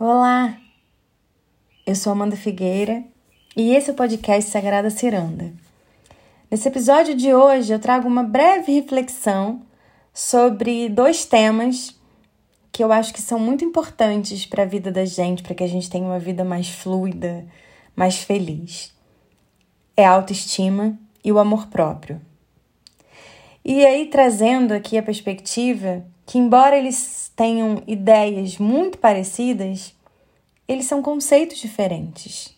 Olá, eu sou Amanda Figueira e esse é o podcast Sagrada Ciranda. Nesse episódio de hoje eu trago uma breve reflexão sobre dois temas que eu acho que são muito importantes para a vida da gente, para que a gente tenha uma vida mais fluida, mais feliz. É a autoestima e o amor próprio. E aí trazendo aqui a perspectiva que embora eles tenham ideias muito parecidas, eles são conceitos diferentes.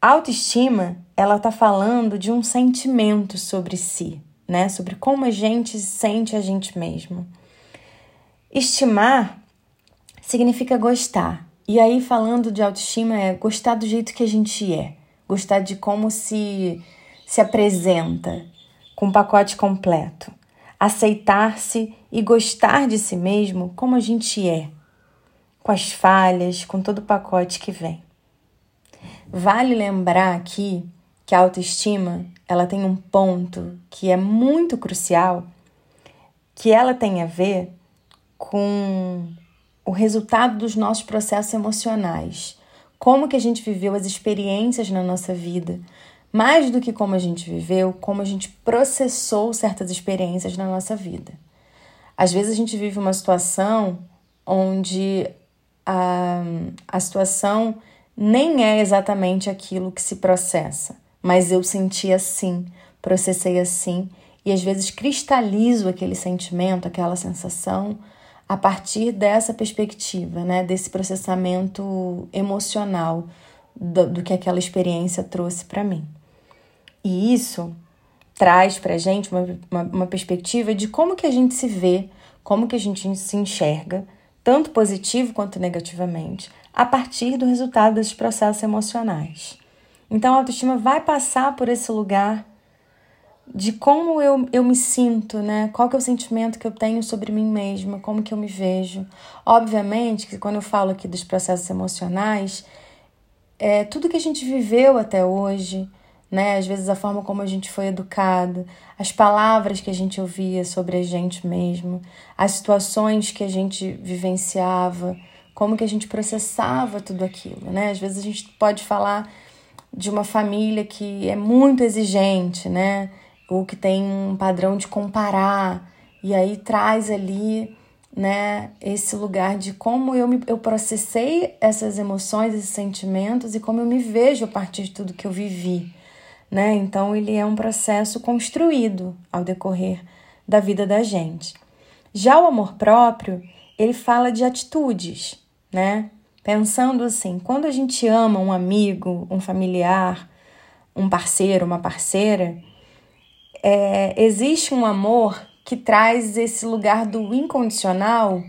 A autoestima, ela está falando de um sentimento sobre si, né? Sobre como a gente sente a gente mesmo. Estimar significa gostar. E aí, falando de autoestima, é gostar do jeito que a gente é, gostar de como se, se apresenta, com o pacote completo aceitar-se e gostar de si mesmo como a gente é, com as falhas, com todo o pacote que vem. Vale lembrar aqui que a autoestima, ela tem um ponto que é muito crucial, que ela tem a ver com o resultado dos nossos processos emocionais. Como que a gente viveu as experiências na nossa vida, mais do que como a gente viveu, como a gente processou certas experiências na nossa vida. Às vezes a gente vive uma situação onde a, a situação nem é exatamente aquilo que se processa, mas eu senti assim, processei assim, e às vezes cristalizo aquele sentimento, aquela sensação a partir dessa perspectiva, né, desse processamento emocional do, do que aquela experiência trouxe para mim. E isso traz para a gente uma, uma, uma, perspectiva de como que a gente se vê, como que a gente se enxerga, tanto positivo quanto negativamente, a partir do resultado desses processos emocionais. Então a autoestima vai passar por esse lugar de como eu, eu me sinto, né? Qual que é o sentimento que eu tenho sobre mim mesma, como que eu me vejo. Obviamente que quando eu falo aqui dos processos emocionais, é tudo que a gente viveu até hoje, né? Às vezes a forma como a gente foi educado, as palavras que a gente ouvia sobre a gente mesmo, as situações que a gente vivenciava, como que a gente processava tudo aquilo, né? Às vezes a gente pode falar de uma família que é muito exigente, né? Ou que tem um padrão de comparar e aí traz ali, né, esse lugar de como eu me eu processei essas emoções, esses sentimentos e como eu me vejo a partir de tudo que eu vivi né? Então ele é um processo construído ao decorrer da vida da gente. Já o amor próprio, ele fala de atitudes, né? Pensando assim, quando a gente ama um amigo, um familiar, um parceiro, uma parceira, é, existe um amor que traz esse lugar do incondicional,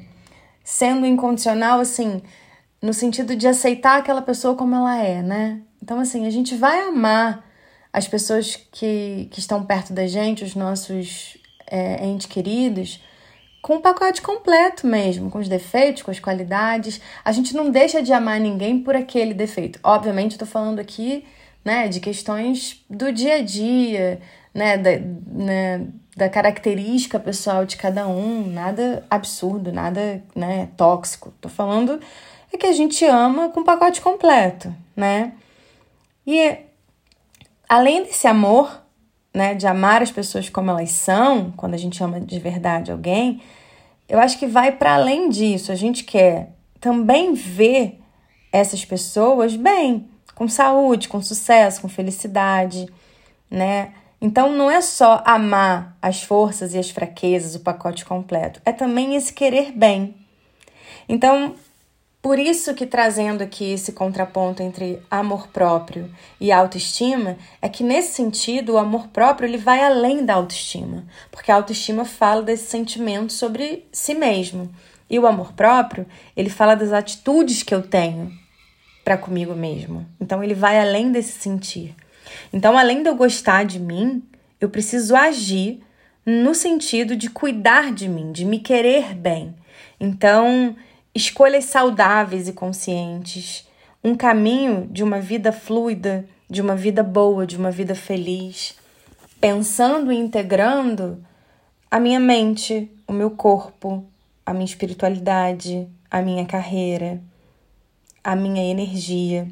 sendo incondicional assim, no sentido de aceitar aquela pessoa como ela é, né? Então, assim, a gente vai amar as pessoas que, que estão perto da gente, os nossos é, entes queridos, com o pacote completo mesmo, com os defeitos, com as qualidades. A gente não deixa de amar ninguém por aquele defeito. Obviamente, estou falando aqui né, de questões do dia a dia, né, da, né, da característica pessoal de cada um, nada absurdo, nada né, tóxico. Estou falando é que a gente ama com o pacote completo, né? E além desse amor, né, de amar as pessoas como elas são, quando a gente ama de verdade alguém, eu acho que vai para além disso. A gente quer também ver essas pessoas bem, com saúde, com sucesso, com felicidade, né? Então não é só amar as forças e as fraquezas, o pacote completo, é também esse querer bem. Então, por isso que trazendo aqui esse contraponto entre amor próprio e autoestima, é que nesse sentido o amor próprio ele vai além da autoestima, porque a autoestima fala desse sentimento sobre si mesmo. E o amor próprio, ele fala das atitudes que eu tenho para comigo mesmo. Então ele vai além desse sentir. Então, além de eu gostar de mim, eu preciso agir no sentido de cuidar de mim, de me querer bem. Então, escolhas saudáveis e conscientes, um caminho de uma vida fluida, de uma vida boa, de uma vida feliz, pensando e integrando a minha mente, o meu corpo, a minha espiritualidade, a minha carreira, a minha energia,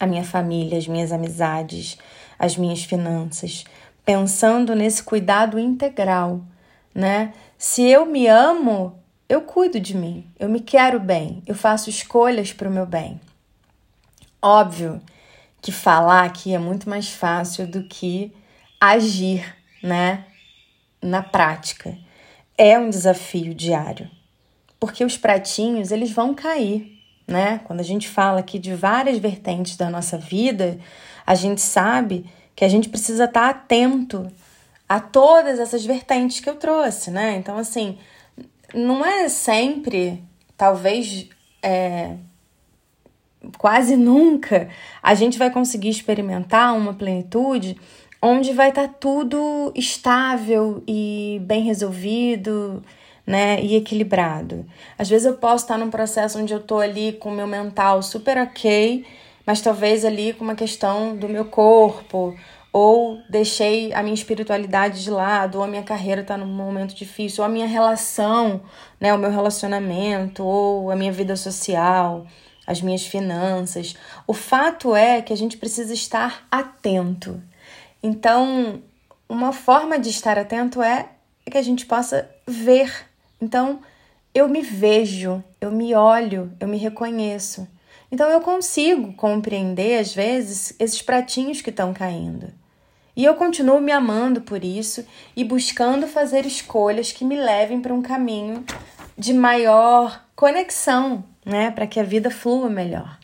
a minha família, as minhas amizades, as minhas finanças, pensando nesse cuidado integral, né? Se eu me amo, eu cuido de mim, eu me quero bem, eu faço escolhas para o meu bem. Óbvio que falar aqui é muito mais fácil do que agir, né? Na prática. É um desafio diário. Porque os pratinhos, eles vão cair, né? Quando a gente fala aqui de várias vertentes da nossa vida, a gente sabe que a gente precisa estar atento a todas essas vertentes que eu trouxe, né? Então, assim, não é sempre, talvez é, quase nunca, a gente vai conseguir experimentar uma plenitude onde vai estar tá tudo estável e bem resolvido, né, e equilibrado. Às vezes eu posso estar num processo onde eu tô ali com o meu mental super ok, mas talvez ali com uma questão do meu corpo, ou deixei a minha espiritualidade de lado, ou a minha carreira está num momento difícil, ou a minha relação, né, o meu relacionamento, ou a minha vida social, as minhas finanças. O fato é que a gente precisa estar atento. Então, uma forma de estar atento é que a gente possa ver. Então, eu me vejo, eu me olho, eu me reconheço. Então, eu consigo compreender, às vezes, esses pratinhos que estão caindo. E eu continuo me amando por isso e buscando fazer escolhas que me levem para um caminho de maior conexão, né, para que a vida flua melhor.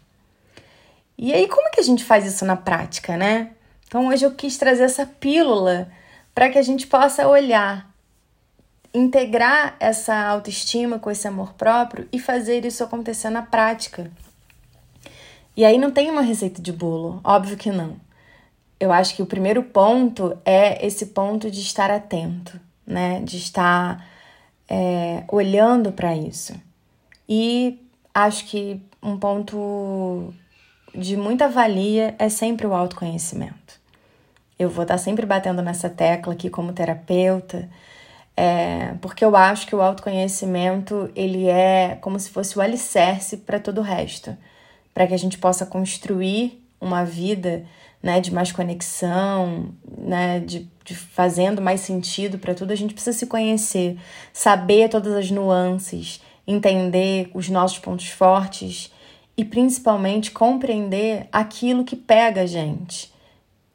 E aí como que a gente faz isso na prática, né? Então hoje eu quis trazer essa pílula para que a gente possa olhar, integrar essa autoestima com esse amor próprio e fazer isso acontecer na prática. E aí não tem uma receita de bolo, óbvio que não. Eu acho que o primeiro ponto é esse ponto de estar atento, né? De estar é, olhando para isso. E acho que um ponto de muita valia é sempre o autoconhecimento. Eu vou estar sempre batendo nessa tecla aqui como terapeuta, é, porque eu acho que o autoconhecimento ele é como se fosse o alicerce para todo o resto, para que a gente possa construir uma vida né, de mais conexão, né, de, de fazendo mais sentido para tudo, a gente precisa se conhecer, saber todas as nuances, entender os nossos pontos fortes e principalmente compreender aquilo que pega a gente,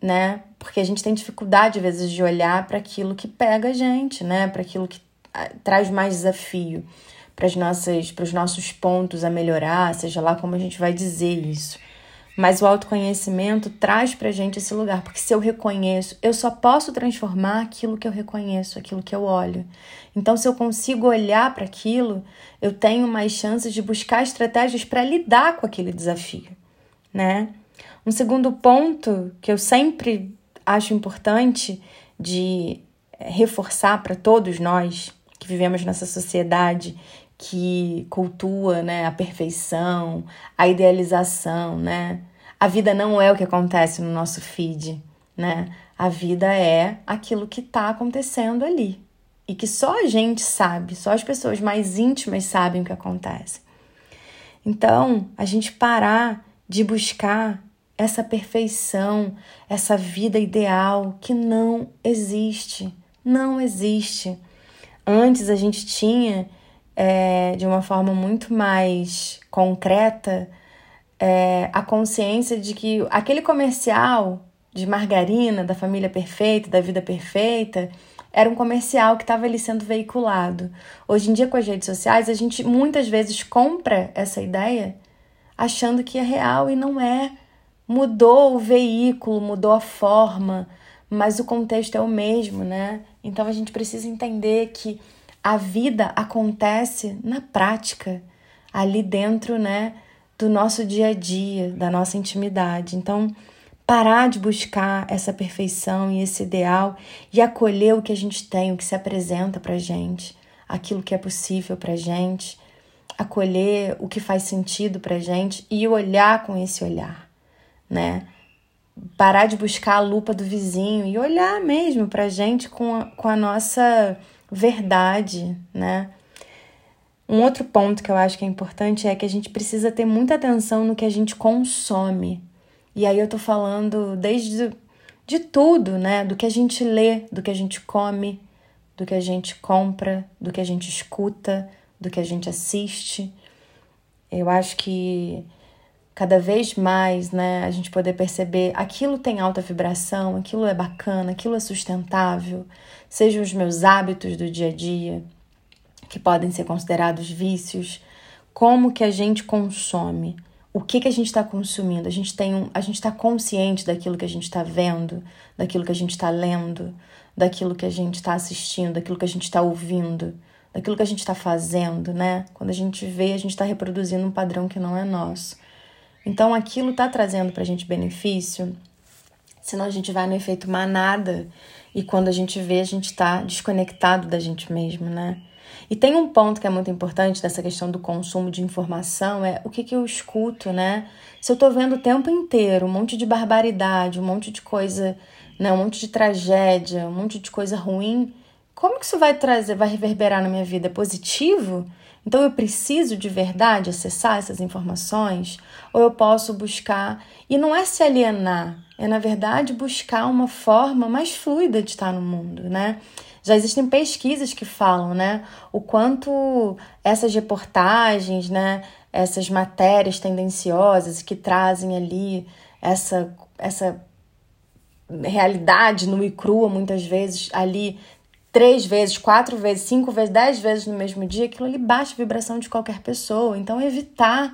né? Porque a gente tem dificuldade às vezes de olhar para aquilo que pega a gente, né? Para aquilo que ah, traz mais desafio, para os nossos pontos a melhorar, seja lá como a gente vai dizer isso. Mas o autoconhecimento traz pra gente esse lugar, porque se eu reconheço, eu só posso transformar aquilo que eu reconheço, aquilo que eu olho. Então, se eu consigo olhar para aquilo, eu tenho mais chances de buscar estratégias para lidar com aquele desafio, né? Um segundo ponto que eu sempre acho importante de reforçar para todos nós que vivemos nessa sociedade que cultua né, a perfeição, a idealização, né? A vida não é o que acontece no nosso feed, né? A vida é aquilo que está acontecendo ali. E que só a gente sabe, só as pessoas mais íntimas sabem o que acontece. Então, a gente parar de buscar essa perfeição, essa vida ideal que não existe. Não existe. Antes a gente tinha é, de uma forma muito mais concreta é, a consciência de que aquele comercial de margarina da família perfeita, da vida perfeita, era um comercial que estava ali sendo veiculado. Hoje em dia, com as redes sociais, a gente muitas vezes compra essa ideia achando que é real e não é. Mudou o veículo, mudou a forma, mas o contexto é o mesmo, né? Então a gente precisa entender que a vida acontece na prática, ali dentro, né, do nosso dia a dia, da nossa intimidade. Então, parar de buscar essa perfeição e esse ideal e acolher o que a gente tem, o que se apresenta pra gente, aquilo que é possível pra gente, acolher o que faz sentido pra gente e olhar com esse olhar, né? Parar de buscar a lupa do vizinho e olhar mesmo pra gente com a, com a nossa verdade, né? Um outro ponto que eu acho que é importante é que a gente precisa ter muita atenção no que a gente consome. E aí eu tô falando desde de tudo, né? Do que a gente lê, do que a gente come, do que a gente compra, do que a gente escuta, do que a gente assiste. Eu acho que cada vez mais, né, a gente poder perceber aquilo tem alta vibração, aquilo é bacana, aquilo é sustentável, sejam os meus hábitos do dia a dia, que podem ser considerados vícios, como que a gente consome, o que que a gente está consumindo, a gente tem um, a gente está consciente daquilo que a gente está vendo, daquilo que a gente está lendo, daquilo que a gente está assistindo, daquilo que a gente está ouvindo, daquilo que a gente está fazendo, né? Quando a gente vê, a gente está reproduzindo um padrão que não é nosso. Então aquilo está trazendo para a gente benefício, senão a gente vai no efeito manada e quando a gente vê, a gente está desconectado da gente mesmo, né? E tem um ponto que é muito importante dessa questão do consumo de informação, é o que, que eu escuto, né? Se eu estou vendo o tempo inteiro um monte de barbaridade, um monte de coisa, né, um monte de tragédia, um monte de coisa ruim, como que isso vai trazer, vai reverberar na minha vida? É positivo? Então eu preciso de verdade acessar essas informações? Ou eu posso buscar, e não é se alienar, é na verdade buscar uma forma mais fluida de estar no mundo, né? Já existem pesquisas que falam, né, o quanto essas reportagens, né, essas matérias tendenciosas que trazem ali essa essa realidade nua e crua muitas vezes ali três vezes, quatro vezes, cinco vezes, dez vezes no mesmo dia, aquilo ali baixa a vibração de qualquer pessoa. Então evitar,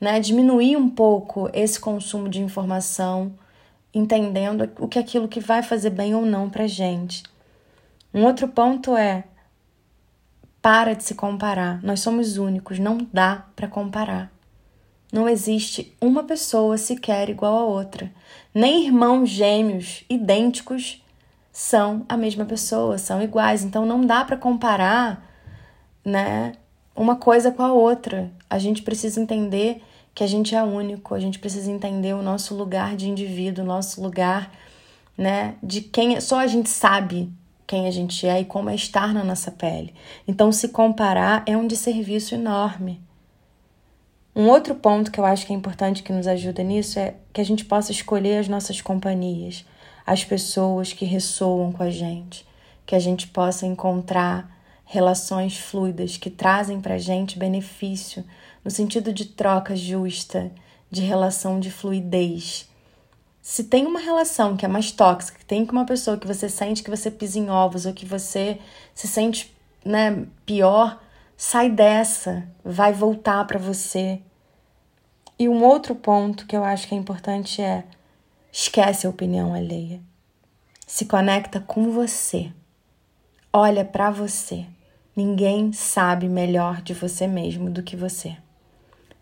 né, diminuir um pouco esse consumo de informação, entendendo o que é aquilo que vai fazer bem ou não pra gente. Um outro ponto é para de se comparar. Nós somos únicos, não dá para comparar. Não existe uma pessoa sequer igual a outra. Nem irmãos gêmeos idênticos são a mesma pessoa, são iguais. Então não dá para comparar, né, uma coisa com a outra. A gente precisa entender que a gente é único, a gente precisa entender o nosso lugar de indivíduo, o nosso lugar, né, de quem só a gente sabe quem a gente é e como é estar na nossa pele. Então, se comparar é um desserviço enorme. Um outro ponto que eu acho que é importante que nos ajuda nisso é que a gente possa escolher as nossas companhias, as pessoas que ressoam com a gente, que a gente possa encontrar relações fluidas que trazem para a gente benefício no sentido de troca justa, de relação de fluidez se tem uma relação que é mais tóxica, que tem com uma pessoa que você sente que você pisa em ovos ou que você se sente, né, pior, sai dessa, vai voltar para você. E um outro ponto que eu acho que é importante é esquece a opinião alheia. Se conecta com você. Olha para você. Ninguém sabe melhor de você mesmo do que você.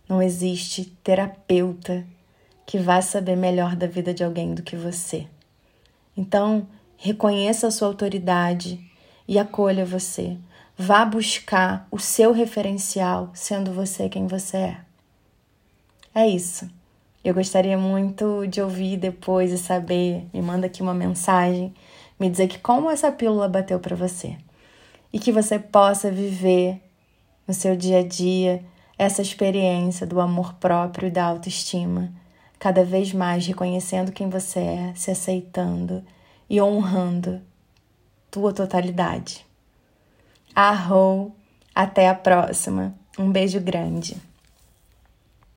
Não existe terapeuta que vai saber melhor da vida de alguém do que você. Então, reconheça a sua autoridade e acolha você. Vá buscar o seu referencial, sendo você quem você é. É isso. Eu gostaria muito de ouvir depois e saber. Me manda aqui uma mensagem, me dizer que como essa pílula bateu para você e que você possa viver no seu dia a dia essa experiência do amor próprio e da autoestima cada vez mais reconhecendo quem você é, se aceitando e honrando tua totalidade. Arrou, até a próxima. Um beijo grande.